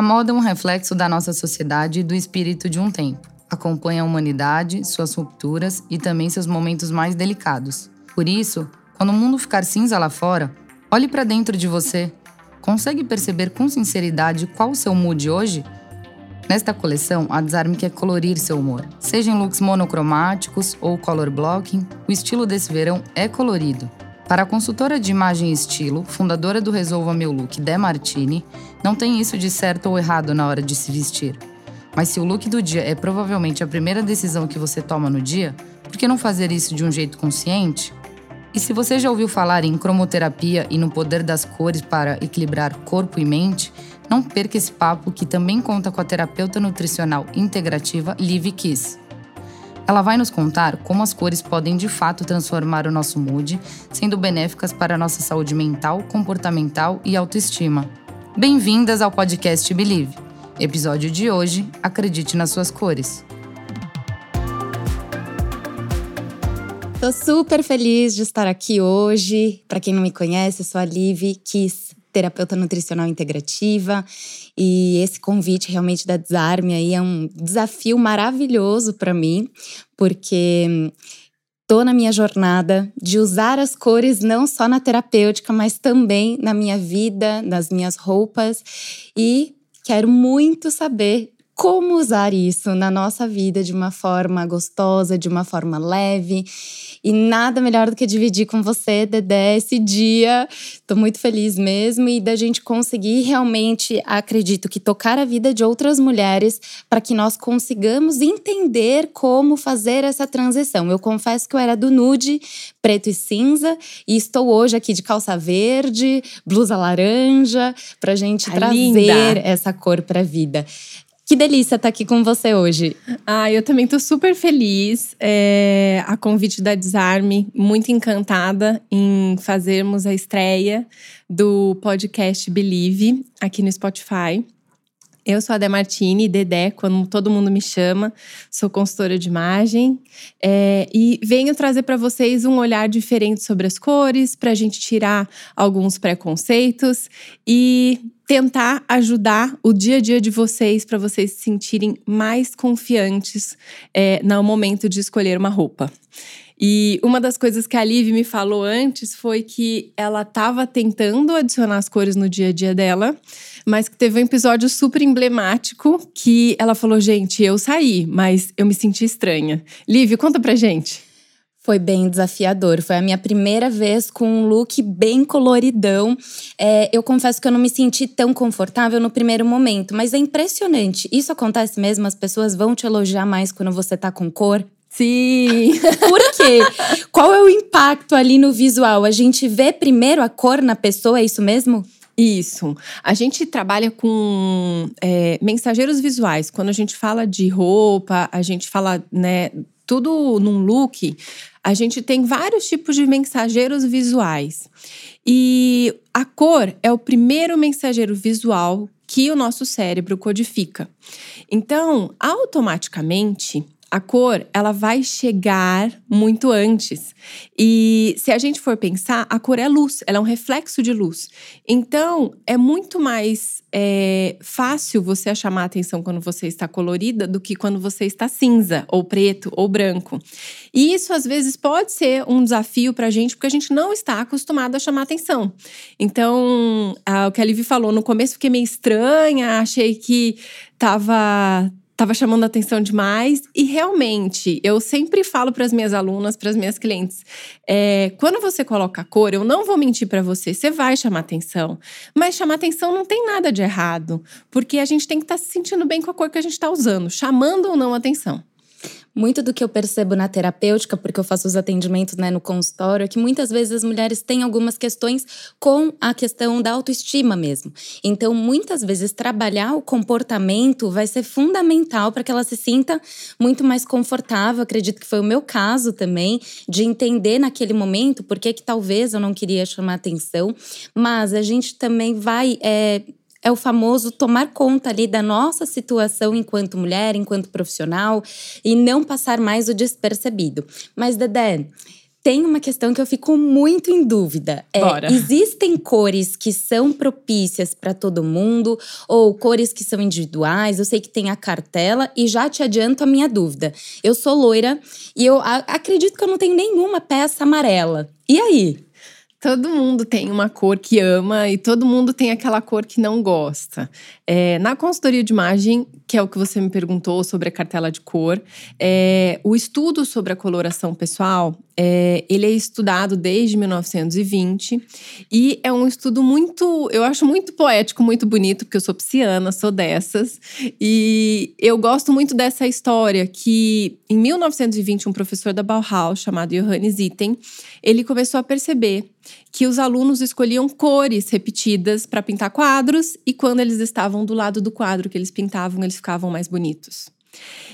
A moda é um reflexo da nossa sociedade e do espírito de um tempo. Acompanha a humanidade, suas rupturas e também seus momentos mais delicados. Por isso, quando o mundo ficar cinza lá fora, olhe para dentro de você. Consegue perceber com sinceridade qual o seu mood hoje? Nesta coleção, a Desarme quer colorir seu humor. Seja em looks monocromáticos ou color blocking, o estilo desse verão é colorido. Para a consultora de imagem e estilo, fundadora do Resolva Meu Look, De Martini, não tem isso de certo ou errado na hora de se vestir. Mas se o look do dia é provavelmente a primeira decisão que você toma no dia, por que não fazer isso de um jeito consciente? E se você já ouviu falar em cromoterapia e no poder das cores para equilibrar corpo e mente, não perca esse papo que também conta com a terapeuta nutricional integrativa Liv Kiss. Ela vai nos contar como as cores podem de fato transformar o nosso mood, sendo benéficas para a nossa saúde mental, comportamental e autoestima. Bem-vindas ao podcast Believe. Episódio de hoje: Acredite nas suas cores. Tô super feliz de estar aqui hoje. Para quem não me conhece, eu sou a Liv Kiss, terapeuta nutricional integrativa. E esse convite realmente da Desarme aí é um desafio maravilhoso para mim, porque tô na minha jornada de usar as cores não só na terapêutica, mas também na minha vida, nas minhas roupas e quero muito saber como usar isso na nossa vida de uma forma gostosa, de uma forma leve. E nada melhor do que dividir com você, Dedé, esse dia. Tô muito feliz mesmo e da gente conseguir realmente, acredito que tocar a vida de outras mulheres para que nós consigamos entender como fazer essa transição. Eu confesso que eu era do nude, preto e cinza, e estou hoje aqui de calça verde, blusa laranja, pra gente tá trazer linda. essa cor pra vida. Que delícia estar aqui com você hoje. Ah, eu também estou super feliz. É, a convite da Desarme, muito encantada em fazermos a estreia do podcast Believe aqui no Spotify. Eu sou a Demartini, Dedé, quando todo mundo me chama. Sou consultora de imagem é, e venho trazer para vocês um olhar diferente sobre as cores, para a gente tirar alguns preconceitos e tentar ajudar o dia a dia de vocês para vocês se sentirem mais confiantes é, no momento de escolher uma roupa. E uma das coisas que a Liv me falou antes foi que ela estava tentando adicionar as cores no dia a dia dela, mas que teve um episódio super emblemático que ela falou: gente, eu saí, mas eu me senti estranha. Liv, conta pra gente. Foi bem desafiador. Foi a minha primeira vez com um look bem coloridão. É, eu confesso que eu não me senti tão confortável no primeiro momento, mas é impressionante. Isso acontece mesmo? As pessoas vão te elogiar mais quando você tá com cor? Sim. Por quê? Qual é o impacto ali no visual? A gente vê primeiro a cor na pessoa, é isso mesmo? Isso. A gente trabalha com é, mensageiros visuais. Quando a gente fala de roupa, a gente fala, né, tudo num look, a gente tem vários tipos de mensageiros visuais. E a cor é o primeiro mensageiro visual que o nosso cérebro codifica. Então, automaticamente, a cor, ela vai chegar muito antes. E se a gente for pensar, a cor é luz, ela é um reflexo de luz. Então, é muito mais é, fácil você chamar a atenção quando você está colorida do que quando você está cinza, ou preto, ou branco. E isso, às vezes, pode ser um desafio para a gente, porque a gente não está acostumado a chamar atenção. Então, o que a Livi falou, no começo fiquei meio estranha, achei que tava estava chamando atenção demais. E realmente, eu sempre falo para as minhas alunas, para as minhas clientes, é, quando você coloca cor, eu não vou mentir para você, você vai chamar atenção. Mas chamar atenção não tem nada de errado, porque a gente tem que estar tá se sentindo bem com a cor que a gente está usando, chamando ou não atenção. Muito do que eu percebo na terapêutica, porque eu faço os atendimentos né, no consultório, é que muitas vezes as mulheres têm algumas questões com a questão da autoestima mesmo. Então, muitas vezes, trabalhar o comportamento vai ser fundamental para que ela se sinta muito mais confortável. Acredito que foi o meu caso também, de entender naquele momento por que, talvez eu não queria chamar atenção, mas a gente também vai. É, é o famoso tomar conta ali da nossa situação enquanto mulher, enquanto profissional e não passar mais o despercebido. Mas, Dedé, tem uma questão que eu fico muito em dúvida. É, Bora. Existem cores que são propícias para todo mundo ou cores que são individuais? Eu sei que tem a cartela e já te adianto a minha dúvida. Eu sou loira e eu acredito que eu não tenho nenhuma peça amarela. E aí? Todo mundo tem uma cor que ama e todo mundo tem aquela cor que não gosta. É, na consultoria de imagem, que é o que você me perguntou sobre a cartela de cor, é, o estudo sobre a coloração pessoal, é, ele é estudado desde 1920 e é um estudo muito, eu acho muito poético, muito bonito, porque eu sou pisciana, sou dessas, e eu gosto muito dessa história que em 1920 um professor da Bauhaus chamado Johannes Itten, ele começou a perceber que os alunos escolhiam cores repetidas para pintar quadros e quando eles estavam do lado do quadro que eles pintavam, eles ficavam mais bonitos.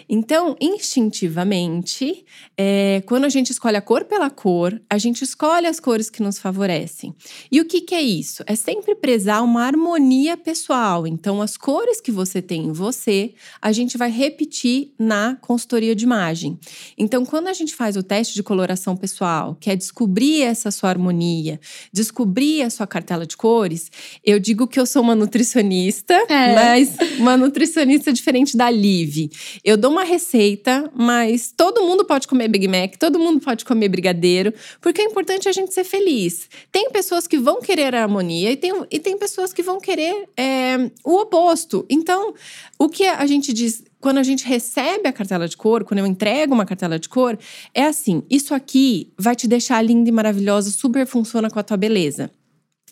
Então, instintivamente, é, quando a gente escolhe a cor pela cor, a gente escolhe as cores que nos favorecem. E o que, que é isso? É sempre prezar uma harmonia pessoal. Então, as cores que você tem em você, a gente vai repetir na consultoria de imagem. Então, quando a gente faz o teste de coloração pessoal, que é descobrir essa sua harmonia, descobrir a sua cartela de cores, eu digo que eu sou uma nutricionista, É. mas uma nutricionista diferente da Liv. Eu dou uma receita, mas todo mundo pode comer Big Mac, todo mundo pode comer brigadeiro, porque o importante é a gente ser feliz. Tem pessoas que vão querer a harmonia e tem, e tem pessoas que vão querer é, o oposto. Então, o que a gente diz quando a gente recebe a cartela de cor, quando eu entrego uma cartela de cor, é assim: isso aqui vai te deixar linda e maravilhosa, super funciona com a tua beleza.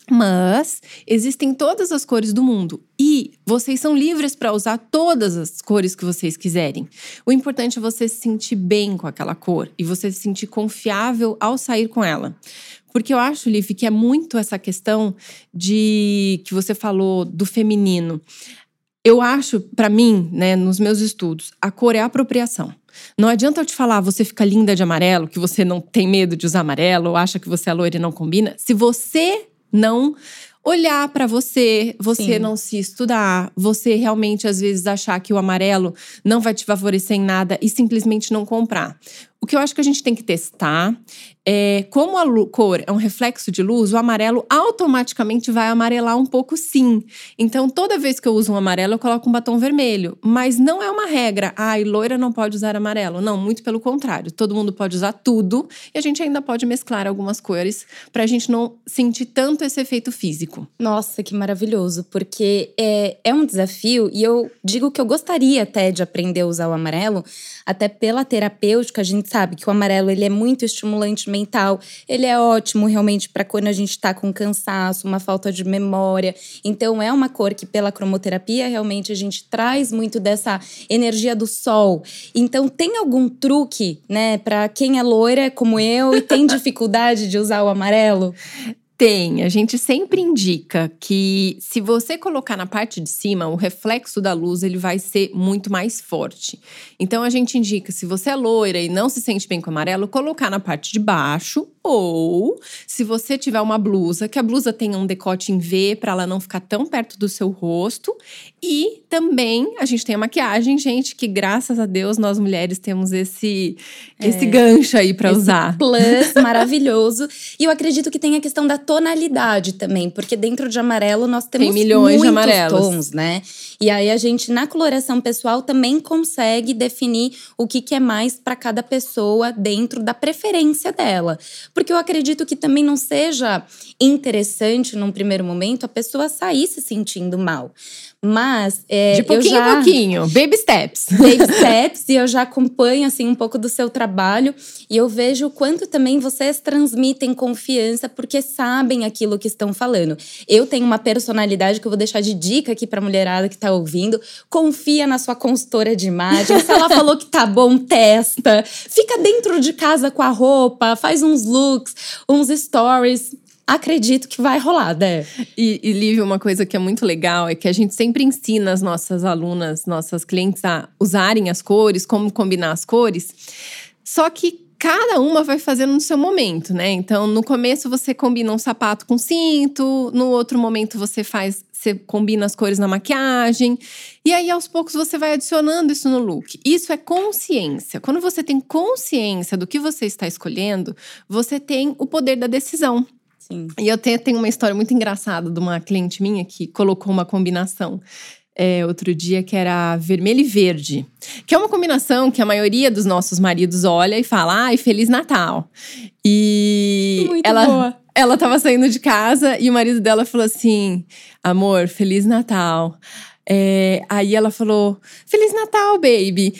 Mas existem todas as cores do mundo e vocês são livres para usar todas as cores que vocês quiserem. O importante é você se sentir bem com aquela cor e você se sentir confiável ao sair com ela. Porque eu acho, Liv, que é muito essa questão de que você falou do feminino. Eu acho, para mim, né, nos meus estudos, a cor é apropriação. Não adianta eu te falar, você fica linda de amarelo, que você não tem medo de usar amarelo, ou acha que você é loira e não combina. Se você não olhar para você, você Sim. não se estudar, você realmente às vezes achar que o amarelo não vai te favorecer em nada e simplesmente não comprar. O que eu acho que a gente tem que testar é como a cor é um reflexo de luz, o amarelo automaticamente vai amarelar um pouco sim. Então, toda vez que eu uso um amarelo, eu coloco um batom vermelho. Mas não é uma regra. Ai, loira não pode usar amarelo. Não, muito pelo contrário. Todo mundo pode usar tudo e a gente ainda pode mesclar algumas cores pra gente não sentir tanto esse efeito físico. Nossa, que maravilhoso, porque é, é um desafio e eu digo que eu gostaria até de aprender a usar o amarelo, até pela terapêutica, a gente sabe que o amarelo ele é muito estimulante mental, ele é ótimo realmente para quando a gente tá com cansaço, uma falta de memória. Então é uma cor que pela cromoterapia realmente a gente traz muito dessa energia do sol. Então tem algum truque, né, para quem é loira como eu e tem dificuldade de usar o amarelo? Tem, a gente sempre indica que se você colocar na parte de cima, o reflexo da luz ele vai ser muito mais forte. Então a gente indica, se você é loira e não se sente bem com amarelo, colocar na parte de baixo ou se você tiver uma blusa, que a blusa tenha um decote em V para ela não ficar tão perto do seu rosto. E também a gente tem a maquiagem, gente, que graças a Deus nós mulheres temos esse esse gancho aí para usar. Plus maravilhoso. E eu acredito que tem a questão da tonalidade também, porque dentro de amarelo nós temos milhões de amarelos. tons, né? E aí a gente na coloração pessoal também consegue definir o que, que é mais para cada pessoa dentro da preferência dela. Porque eu acredito que também não seja interessante num primeiro momento a pessoa sair se sentindo mal. Mas é, De pouquinho já... em pouquinho, baby steps. Baby Steps, e eu já acompanho assim um pouco do seu trabalho e eu vejo o quanto também vocês transmitem confiança porque sabem aquilo que estão falando. Eu tenho uma personalidade que eu vou deixar de dica aqui pra mulherada que tá ouvindo. Confia na sua consultora de imagem. Se ela falou que tá bom, testa. Fica dentro de casa com a roupa, faz uns looks, uns stories. Acredito que vai rolar, né? E, e Lívia, uma coisa que é muito legal é que a gente sempre ensina as nossas alunas, nossas clientes a usarem as cores, como combinar as cores. Só que cada uma vai fazendo no seu momento, né? Então, no começo você combina um sapato com cinto, no outro momento você faz, você combina as cores na maquiagem, e aí aos poucos você vai adicionando isso no look. Isso é consciência. Quando você tem consciência do que você está escolhendo, você tem o poder da decisão. Sim. E eu tenho, tenho uma história muito engraçada de uma cliente minha que colocou uma combinação é, outro dia que era vermelho e verde, que é uma combinação que a maioria dos nossos maridos olha e fala: ai, Feliz Natal. E Muito ela, boa. ela tava saindo de casa e o marido dela falou assim: amor, Feliz Natal. É, aí ela falou: Feliz Natal, baby.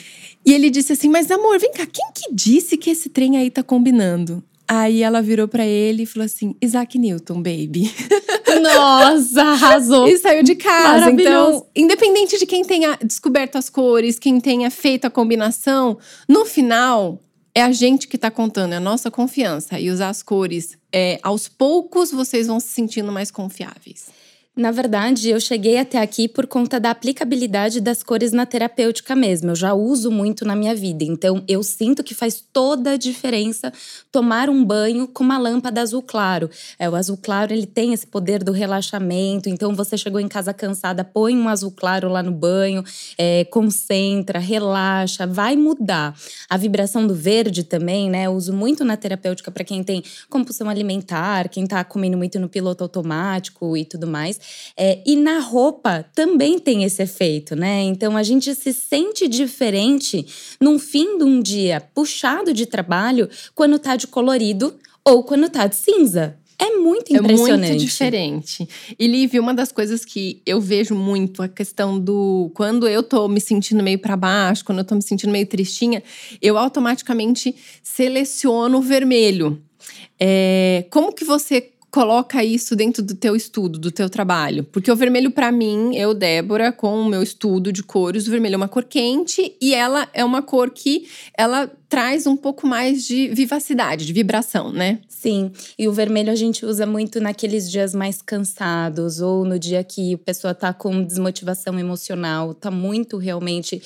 E ele disse assim: Mas amor, vem cá, quem que disse que esse trem aí tá combinando? Aí ela virou pra ele e falou assim: Isaac Newton, baby. Nossa, arrasou. E saiu de casa. Então, independente de quem tenha descoberto as cores, quem tenha feito a combinação, no final é a gente que tá contando, é a nossa confiança. E usar as cores, é, aos poucos vocês vão se sentindo mais confiáveis. Na verdade, eu cheguei até aqui por conta da aplicabilidade das cores na terapêutica mesmo. Eu já uso muito na minha vida, então eu sinto que faz toda a diferença tomar um banho com uma lâmpada azul claro. É, o azul claro ele tem esse poder do relaxamento. Então você chegou em casa cansada, põe um azul claro lá no banho, é, concentra, relaxa, vai mudar. A vibração do verde também, né? Eu uso muito na terapêutica para quem tem compulsão alimentar, quem tá comendo muito no piloto automático e tudo mais. É, e na roupa também tem esse efeito, né? Então a gente se sente diferente num fim de um dia puxado de trabalho quando tá de colorido ou quando tá de cinza. É muito impressionante. É muito diferente. E Liv, uma das coisas que eu vejo muito, a questão do quando eu tô me sentindo meio para baixo, quando eu tô me sentindo meio tristinha, eu automaticamente seleciono o vermelho. É, como que você coloca isso dentro do teu estudo, do teu trabalho? Porque o vermelho para mim, eu, Débora, com o meu estudo de cores, o vermelho é uma cor quente e ela é uma cor que ela traz um pouco mais de vivacidade, de vibração, né? Sim, e o vermelho a gente usa muito naqueles dias mais cansados ou no dia que a pessoa tá com desmotivação emocional, tá muito realmente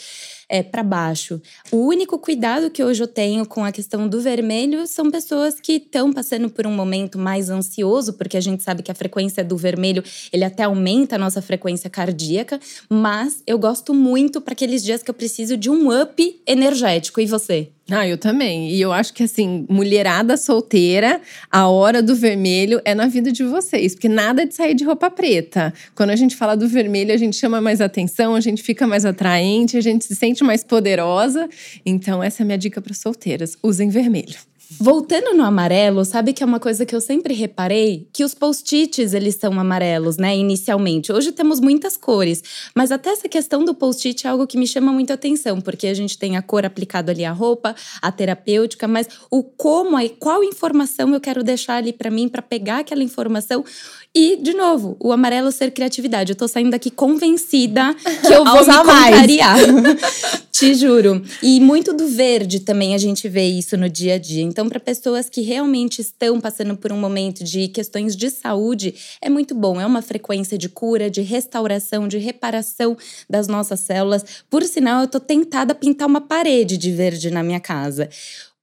é, para baixo. O único cuidado que hoje eu tenho com a questão do vermelho são pessoas que estão passando por um momento mais ansioso, porque a gente sabe que a frequência do vermelho ele até aumenta a nossa frequência cardíaca, mas eu gosto muito para aqueles dias que eu preciso de um up energético. E você? Ah, eu também. E eu acho que, assim, mulherada solteira, a hora do vermelho é na vida de vocês. Porque nada de sair de roupa preta. Quando a gente fala do vermelho, a gente chama mais atenção, a gente fica mais atraente, a gente se sente mais poderosa. Então, essa é a minha dica para solteiras: usem vermelho. Voltando no amarelo, sabe que é uma coisa que eu sempre reparei? Que os post-its, eles são amarelos, né, inicialmente. Hoje temos muitas cores, mas até essa questão do post-it é algo que me chama muito atenção, porque a gente tem a cor aplicada ali à roupa, a terapêutica, mas o como, qual informação eu quero deixar ali para mim, para pegar aquela informação e, de novo, o amarelo ser criatividade. Eu tô saindo daqui convencida que eu vou me contrariar. Te juro. E muito do verde também a gente vê isso no dia a dia. Então, para pessoas que realmente estão passando por um momento de questões de saúde, é muito bom. É uma frequência de cura, de restauração, de reparação das nossas células. Por sinal, eu tô tentada a pintar uma parede de verde na minha casa.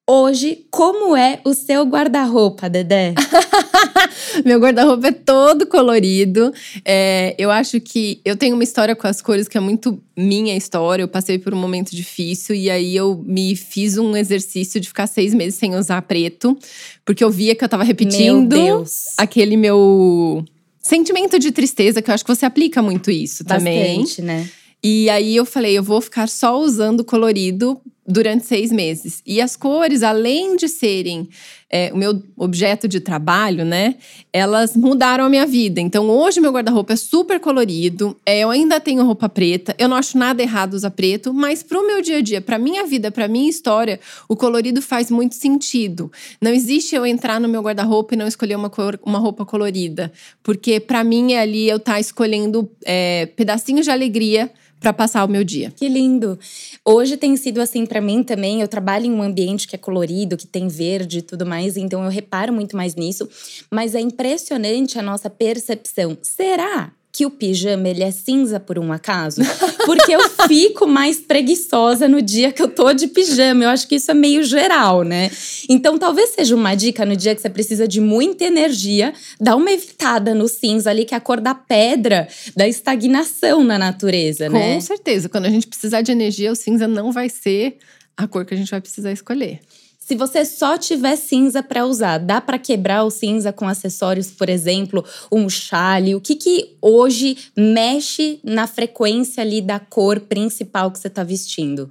Hoje, como é o seu guarda-roupa, Dedé? Meu guarda-roupa é todo colorido. É, eu acho que eu tenho uma história com as cores que é muito minha história. Eu passei por um momento difícil e aí eu me fiz um exercício de ficar seis meses sem usar preto, porque eu via que eu tava repetindo Meu aquele meu sentimento de tristeza, que eu acho que você aplica muito isso também. Bastante, né? E aí eu falei, eu vou ficar só usando colorido durante seis meses. E as cores, além de serem é, o meu objeto de trabalho, né? Elas mudaram a minha vida. Então hoje meu guarda-roupa é super colorido. É, eu ainda tenho roupa preta. Eu não acho nada errado usar preto, mas pro meu dia a dia, pra minha vida, pra minha história, o colorido faz muito sentido. Não existe eu entrar no meu guarda-roupa e não escolher uma, cor, uma roupa colorida, porque pra mim é ali eu tá escolhendo é, pedacinhos de alegria para passar o meu dia. Que lindo. Hoje tem sido assim para mim também. Eu trabalho em um ambiente que é colorido, que tem verde e tudo mais, então eu reparo muito mais nisso. Mas é impressionante a nossa percepção. Será que o pijama ele é cinza por um acaso? Porque eu fico mais preguiçosa no dia que eu tô de pijama. Eu acho que isso é meio geral, né? Então, talvez seja uma dica no dia que você precisa de muita energia, dá uma evitada no cinza ali, que é a cor da pedra, da estagnação na natureza, né? Com certeza. Quando a gente precisar de energia, o cinza não vai ser a cor que a gente vai precisar escolher. Se você só tiver cinza para usar, dá para quebrar o cinza com acessórios, por exemplo, um chale? O que que hoje mexe na frequência ali da cor principal que você está vestindo?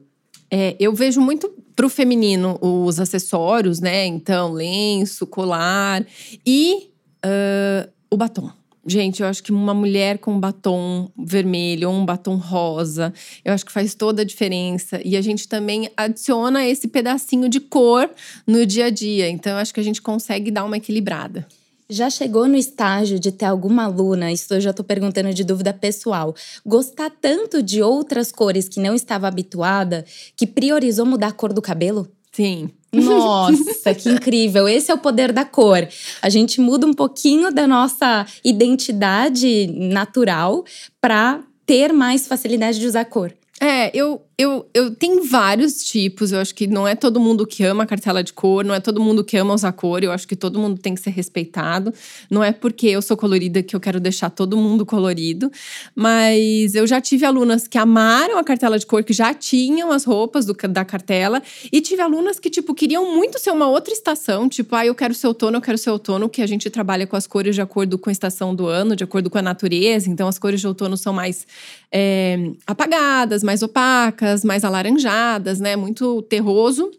É, eu vejo muito pro feminino os acessórios, né? Então, lenço, colar e uh, o batom. Gente, eu acho que uma mulher com um batom vermelho ou um batom rosa, eu acho que faz toda a diferença. E a gente também adiciona esse pedacinho de cor no dia a dia. Então, eu acho que a gente consegue dar uma equilibrada. Já chegou no estágio de ter alguma aluna, isso eu já tô perguntando de dúvida pessoal, gostar tanto de outras cores que não estava habituada, que priorizou mudar a cor do cabelo? Sim. Nossa, que incrível! Esse é o poder da cor. A gente muda um pouquinho da nossa identidade natural para ter mais facilidade de usar cor. É, eu, eu, eu tenho vários tipos. Eu acho que não é todo mundo que ama cartela de cor, não é todo mundo que ama usar cor. Eu acho que todo mundo tem que ser respeitado. Não é porque eu sou colorida que eu quero deixar todo mundo colorido. Mas eu já tive alunas que amaram a cartela de cor, que já tinham as roupas do, da cartela. E tive alunas que, tipo, queriam muito ser uma outra estação. Tipo, ah, eu quero ser outono, eu quero ser outono, que a gente trabalha com as cores de acordo com a estação do ano, de acordo com a natureza. Então, as cores de outono são mais é, apagadas, mais opacas, mais alaranjadas, né? Muito terroso.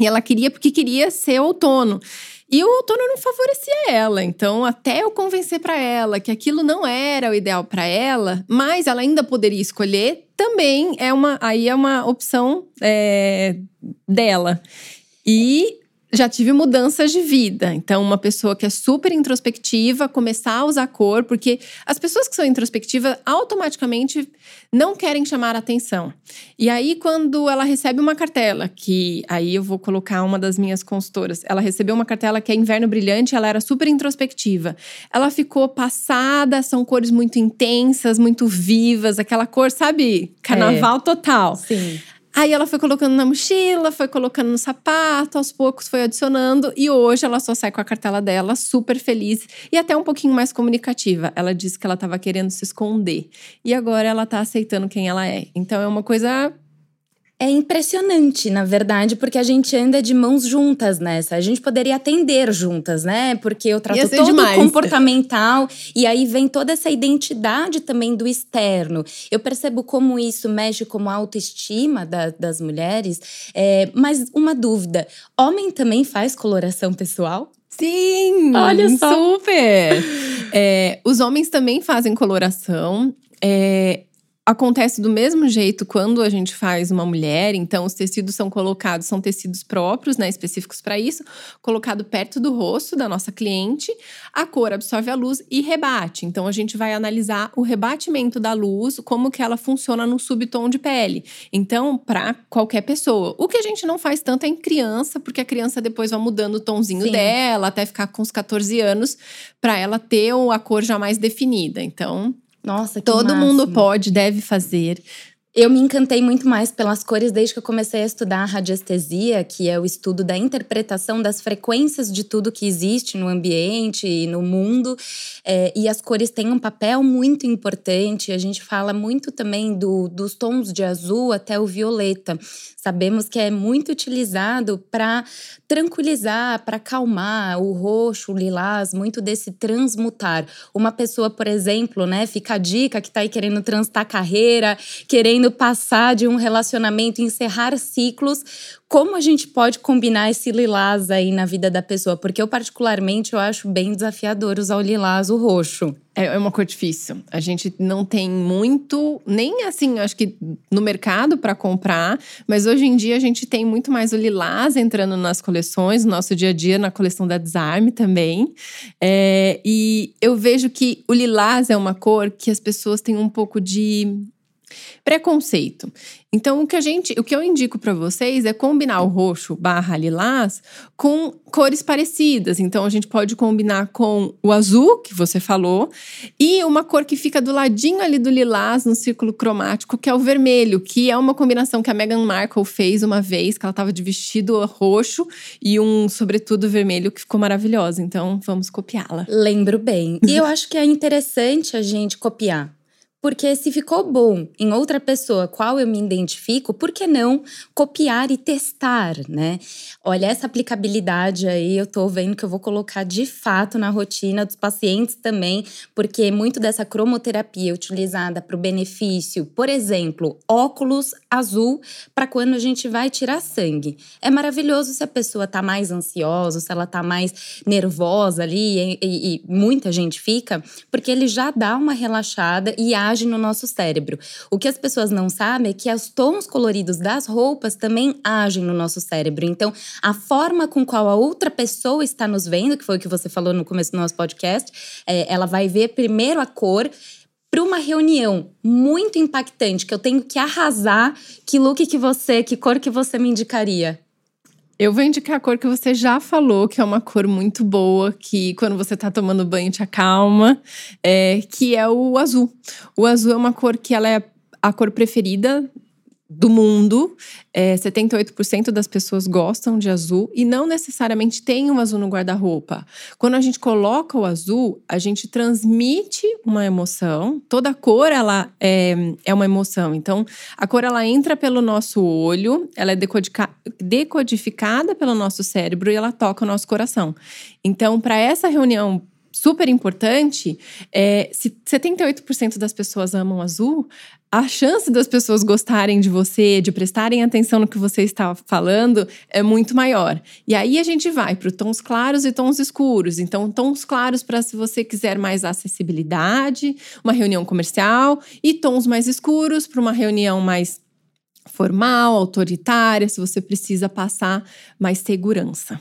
E ela queria porque queria ser outono. E o outono não favorecia ela. Então, até eu convencer para ela que aquilo não era o ideal para ela, mas ela ainda poderia escolher, também é uma. Aí é uma opção é, dela. E já tive mudanças de vida. Então, uma pessoa que é super introspectiva, começar a usar cor, porque as pessoas que são introspectivas automaticamente não querem chamar atenção. E aí, quando ela recebe uma cartela, que aí eu vou colocar uma das minhas consultoras, ela recebeu uma cartela que é Inverno Brilhante, ela era super introspectiva. Ela ficou passada, são cores muito intensas, muito vivas, aquela cor, sabe? Carnaval é. total. Sim. Aí ela foi colocando na mochila, foi colocando no sapato, aos poucos foi adicionando e hoje ela só sai com a cartela dela super feliz e até um pouquinho mais comunicativa. Ela disse que ela estava querendo se esconder e agora ela está aceitando quem ela é. Então é uma coisa é impressionante, na verdade, porque a gente anda de mãos juntas nessa. A gente poderia atender juntas, né? Porque eu trato todo demais. comportamental e aí vem toda essa identidade também do externo. Eu percebo como isso mexe com a autoestima da, das mulheres. É, mas uma dúvida: homem também faz coloração pessoal? Sim! Olha só! Super! é, os homens também fazem coloração. É, Acontece do mesmo jeito quando a gente faz uma mulher, então os tecidos são colocados, são tecidos próprios, né, específicos para isso, colocado perto do rosto da nossa cliente, a cor absorve a luz e rebate. Então a gente vai analisar o rebatimento da luz, como que ela funciona no subtom de pele. Então, para qualquer pessoa. O que a gente não faz tanto é em criança, porque a criança depois vai mudando o tonzinho Sim. dela até ficar com os 14 anos, para ela ter a cor já mais definida. Então, nossa, que Todo máximo. mundo pode, deve fazer. Eu me encantei muito mais pelas cores desde que eu comecei a estudar a radiestesia, que é o estudo da interpretação das frequências de tudo que existe no ambiente e no mundo. É, e as cores têm um papel muito importante. A gente fala muito também do, dos tons de azul até o violeta. Sabemos que é muito utilizado para tranquilizar, para acalmar o roxo, o lilás, muito desse transmutar. Uma pessoa, por exemplo, né, fica a dica que está aí querendo transitar carreira, querendo passar de um relacionamento, encerrar ciclos, como a gente pode combinar esse lilás aí na vida da pessoa? Porque eu, particularmente, eu acho bem desafiador usar o lilás, o roxo. É, é uma cor difícil. A gente não tem muito, nem assim, acho que no mercado para comprar, mas hoje em dia a gente tem muito mais o lilás entrando nas coleções, no nosso dia a dia, na coleção da Desarme também. É, e eu vejo que o lilás é uma cor que as pessoas têm um pouco de Preconceito. Então, o que a gente, o que eu indico para vocês é combinar o roxo barra lilás com cores parecidas. Então, a gente pode combinar com o azul, que você falou, e uma cor que fica do ladinho ali do lilás, no círculo cromático, que é o vermelho, que é uma combinação que a Meghan Markle fez uma vez, que ela estava de vestido roxo e um sobretudo vermelho, que ficou maravilhosa. Então, vamos copiá-la. Lembro bem. E eu acho que é interessante a gente copiar porque se ficou bom em outra pessoa, qual eu me identifico, por que não copiar e testar, né? Olha, essa aplicabilidade aí eu tô vendo que eu vou colocar de fato na rotina dos pacientes também, porque muito dessa cromoterapia utilizada para o benefício, por exemplo, óculos azul para quando a gente vai tirar sangue. É maravilhoso se a pessoa tá mais ansiosa, se ela tá mais nervosa ali, e, e, e muita gente fica, porque ele já dá uma relaxada e age age no nosso cérebro. O que as pessoas não sabem é que os tons coloridos das roupas também agem no nosso cérebro. Então, a forma com qual a outra pessoa está nos vendo, que foi o que você falou no começo do nosso podcast, é, ela vai ver primeiro a cor para uma reunião muito impactante que eu tenho que arrasar, que look que você, que cor que você me indicaria? Eu vou indicar a cor que você já falou, que é uma cor muito boa, que quando você tá tomando banho te acalma, é, que é o azul. O azul é uma cor que ela é a cor preferida do mundo, é, 78% das pessoas gostam de azul e não necessariamente tem um azul no guarda-roupa. Quando a gente coloca o azul, a gente transmite uma emoção. Toda cor ela é, é uma emoção. Então, a cor ela entra pelo nosso olho, ela é decodificada pelo nosso cérebro e ela toca o nosso coração. Então, para essa reunião super importante, é, se 78% das pessoas amam azul, a chance das pessoas gostarem de você, de prestarem atenção no que você está falando, é muito maior. E aí a gente vai para tons claros e tons escuros. Então, tons claros para se você quiser mais acessibilidade, uma reunião comercial, e tons mais escuros para uma reunião mais formal, autoritária, se você precisa passar mais segurança.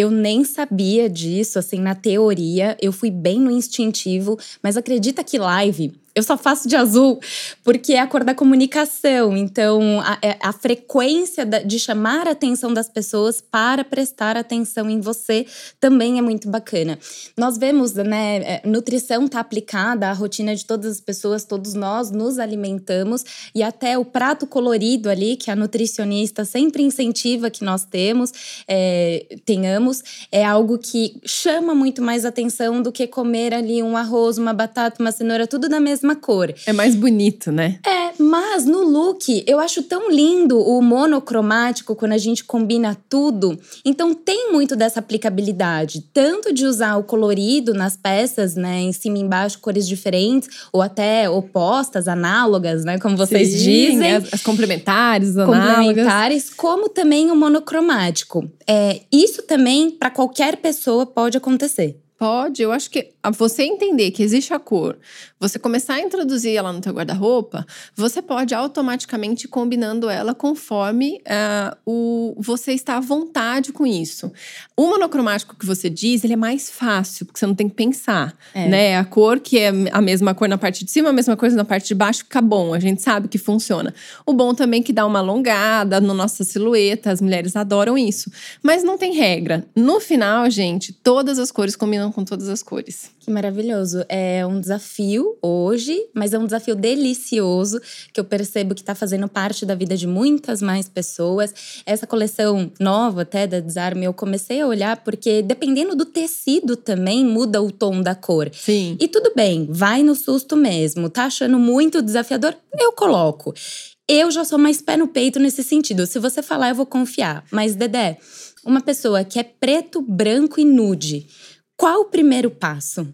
Eu nem sabia disso, assim, na teoria. Eu fui bem no instintivo, mas acredita que live eu só faço de azul porque é a cor da comunicação. Então, a, é, a frequência de chamar a atenção das pessoas para prestar atenção em você também é muito bacana. Nós vemos, né, é, nutrição está aplicada à rotina de todas as pessoas, todos nós nos alimentamos e até o prato colorido ali, que a nutricionista sempre incentiva que nós temos, é, tenhamos, é algo que chama muito mais atenção do que comer ali um arroz, uma batata, uma cenoura, tudo da mesma mesma cor. É mais bonito, né? É, mas no look eu acho tão lindo o monocromático quando a gente combina tudo. Então tem muito dessa aplicabilidade, tanto de usar o colorido nas peças, né, em cima e embaixo, cores diferentes, ou até opostas, análogas, né, como vocês Sim, dizem. As, as complementares, análogas. Complementares, como também o monocromático. É, isso também, para qualquer pessoa, pode acontecer. Pode, eu acho que você entender que existe a cor, você começar a introduzir ela no teu guarda-roupa, você pode automaticamente ir combinando ela conforme uh, o, você está à vontade com isso. O monocromático que você diz, ele é mais fácil, porque você não tem que pensar, é. né? A cor que é a mesma cor na parte de cima, a mesma coisa na parte de baixo, fica bom, a gente sabe que funciona. O bom também é que dá uma alongada na nossa silhueta, as mulheres adoram isso. Mas não tem regra. No final, gente, todas as cores combinam com todas as cores. Que maravilhoso. É um desafio hoje, mas é um desafio delicioso que eu percebo que está fazendo parte da vida de muitas mais pessoas. Essa coleção nova até da Desarme, eu comecei a olhar porque dependendo do tecido também muda o tom da cor. Sim. E tudo bem, vai no susto mesmo. Tá achando muito desafiador? Eu coloco. Eu já sou mais pé no peito nesse sentido. Se você falar, eu vou confiar. Mas, Dedé, uma pessoa que é preto, branco e nude qual o primeiro passo?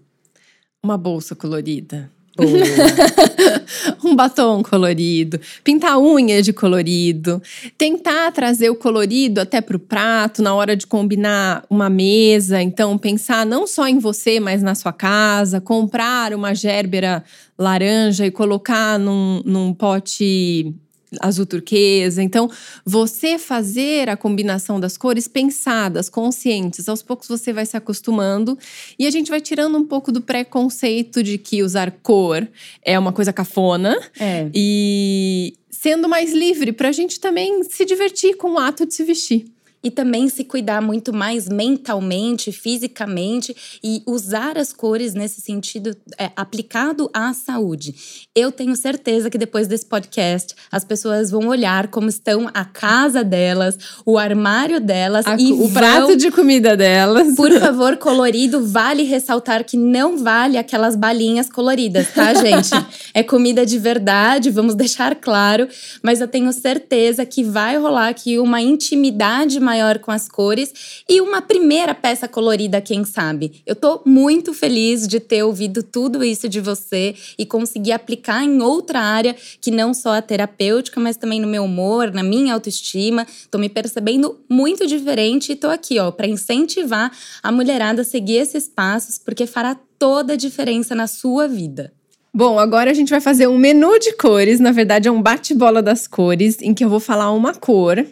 Uma bolsa colorida. um batom colorido, pintar unha de colorido, tentar trazer o colorido até para o prato na hora de combinar uma mesa. Então, pensar não só em você, mas na sua casa, comprar uma gérbera laranja e colocar num, num pote azul turquesa. Então, você fazer a combinação das cores pensadas, conscientes, aos poucos você vai se acostumando e a gente vai tirando um pouco do preconceito de que usar cor é uma coisa cafona. É. E sendo mais livre para a gente também se divertir com o ato de se vestir e também se cuidar muito mais mentalmente, fisicamente e usar as cores nesse sentido é, aplicado à saúde. Eu tenho certeza que depois desse podcast as pessoas vão olhar como estão a casa delas, o armário delas a, e o vão, prato de comida delas. Por favor, colorido, vale ressaltar que não vale aquelas balinhas coloridas, tá, gente? é comida de verdade, vamos deixar claro, mas eu tenho certeza que vai rolar aqui uma intimidade maior maior com as cores e uma primeira peça colorida, quem sabe. Eu tô muito feliz de ter ouvido tudo isso de você e conseguir aplicar em outra área que não só a terapêutica, mas também no meu humor, na minha autoestima. Tô me percebendo muito diferente e tô aqui, ó, para incentivar a mulherada a seguir esses passos, porque fará toda a diferença na sua vida. Bom, agora a gente vai fazer um menu de cores. Na verdade, é um bate-bola das cores, em que eu vou falar uma cor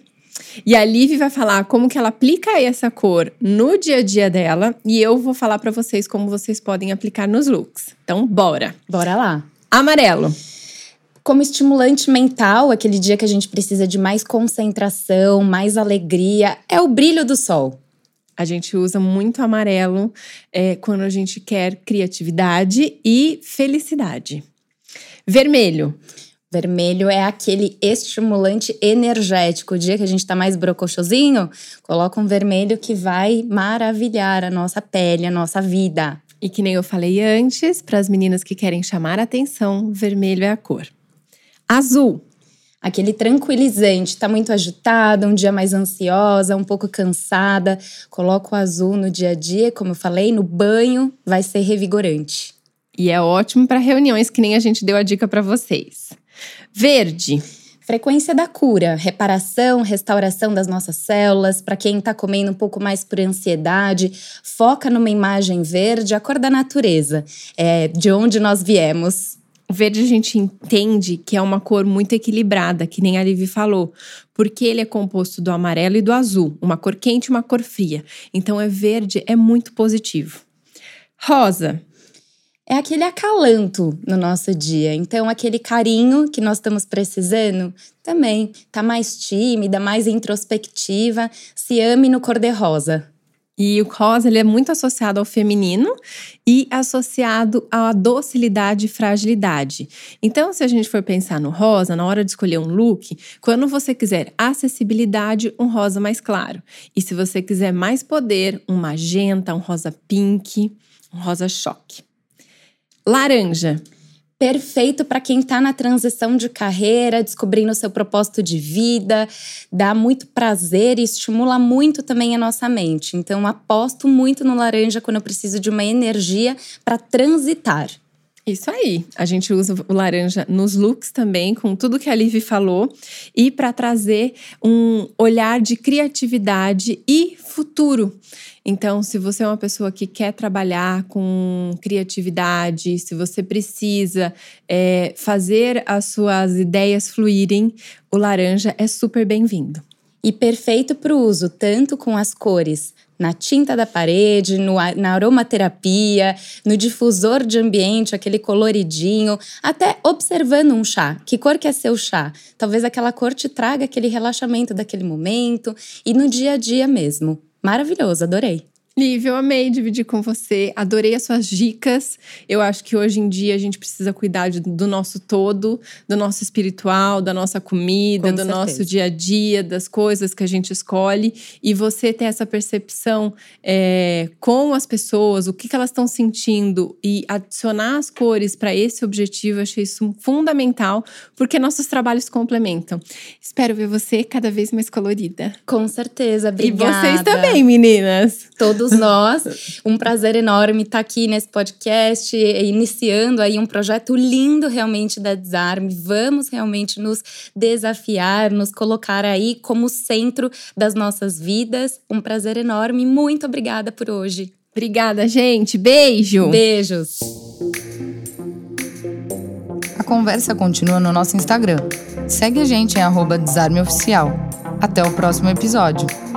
e a Liv vai falar como que ela aplica essa cor no dia a dia dela e eu vou falar para vocês como vocês podem aplicar nos looks. Então, bora. Bora lá. Amarelo. Como estimulante mental, aquele dia que a gente precisa de mais concentração, mais alegria, é o brilho do sol. A gente usa muito amarelo é, quando a gente quer criatividade e felicidade. Vermelho. Vermelho é aquele estimulante energético. O dia que a gente tá mais brocochosinho, coloca um vermelho que vai maravilhar a nossa pele, a nossa vida. E que nem eu falei antes, para as meninas que querem chamar a atenção, vermelho é a cor. Azul. Aquele tranquilizante, tá muito agitada, um dia mais ansiosa, um pouco cansada. Coloca o azul no dia a dia, como eu falei, no banho, vai ser revigorante. E é ótimo para reuniões que nem a gente deu a dica para vocês. Verde. Frequência da cura, reparação, restauração das nossas células. Para quem está comendo um pouco mais por ansiedade, foca numa imagem verde, a cor da natureza, é de onde nós viemos. O verde a gente entende que é uma cor muito equilibrada, que nem a Livi falou, porque ele é composto do amarelo e do azul, uma cor quente e uma cor fria. Então, é verde é muito positivo. Rosa é aquele acalanto no nosso dia. Então, aquele carinho que nós estamos precisando também. Tá mais tímida, mais introspectiva. Se ame no cor-de-rosa. E o rosa ele é muito associado ao feminino e associado à docilidade e fragilidade. Então, se a gente for pensar no rosa, na hora de escolher um look, quando você quiser acessibilidade, um rosa mais claro. E se você quiser mais poder, um magenta, um rosa pink, um rosa choque. Laranja. Perfeito para quem está na transição de carreira, descobrindo o seu propósito de vida, dá muito prazer e estimula muito também a nossa mente. Então, aposto muito no laranja quando eu preciso de uma energia para transitar. Isso aí. A gente usa o laranja nos looks também, com tudo que a Liv falou, e para trazer um olhar de criatividade e futuro. Então, se você é uma pessoa que quer trabalhar com criatividade, se você precisa é, fazer as suas ideias fluírem, o laranja é super bem-vindo. E perfeito para o uso tanto com as cores na tinta da parede, no, na aromaterapia, no difusor de ambiente, aquele coloridinho, até observando um chá. Que cor que é seu chá? Talvez aquela cor te traga aquele relaxamento daquele momento e no dia a dia mesmo. Maravilhoso, adorei. Lívia, eu amei dividir com você, adorei as suas dicas. Eu acho que hoje em dia a gente precisa cuidar do nosso todo, do nosso espiritual, da nossa comida, com do certeza. nosso dia a dia, das coisas que a gente escolhe. E você ter essa percepção é, com as pessoas, o que, que elas estão sentindo e adicionar as cores para esse objetivo, eu achei isso fundamental, porque nossos trabalhos complementam. Espero ver você cada vez mais colorida. Com certeza, obrigada. E vocês também, meninas. Todos todos nós. Um prazer enorme estar aqui nesse podcast, iniciando aí um projeto lindo realmente da Desarme. Vamos realmente nos desafiar, nos colocar aí como centro das nossas vidas. Um prazer enorme. Muito obrigada por hoje. Obrigada, gente. Beijo. Beijos. A conversa continua no nosso Instagram. Segue a gente em arroba desarmeoficial. Até o próximo episódio.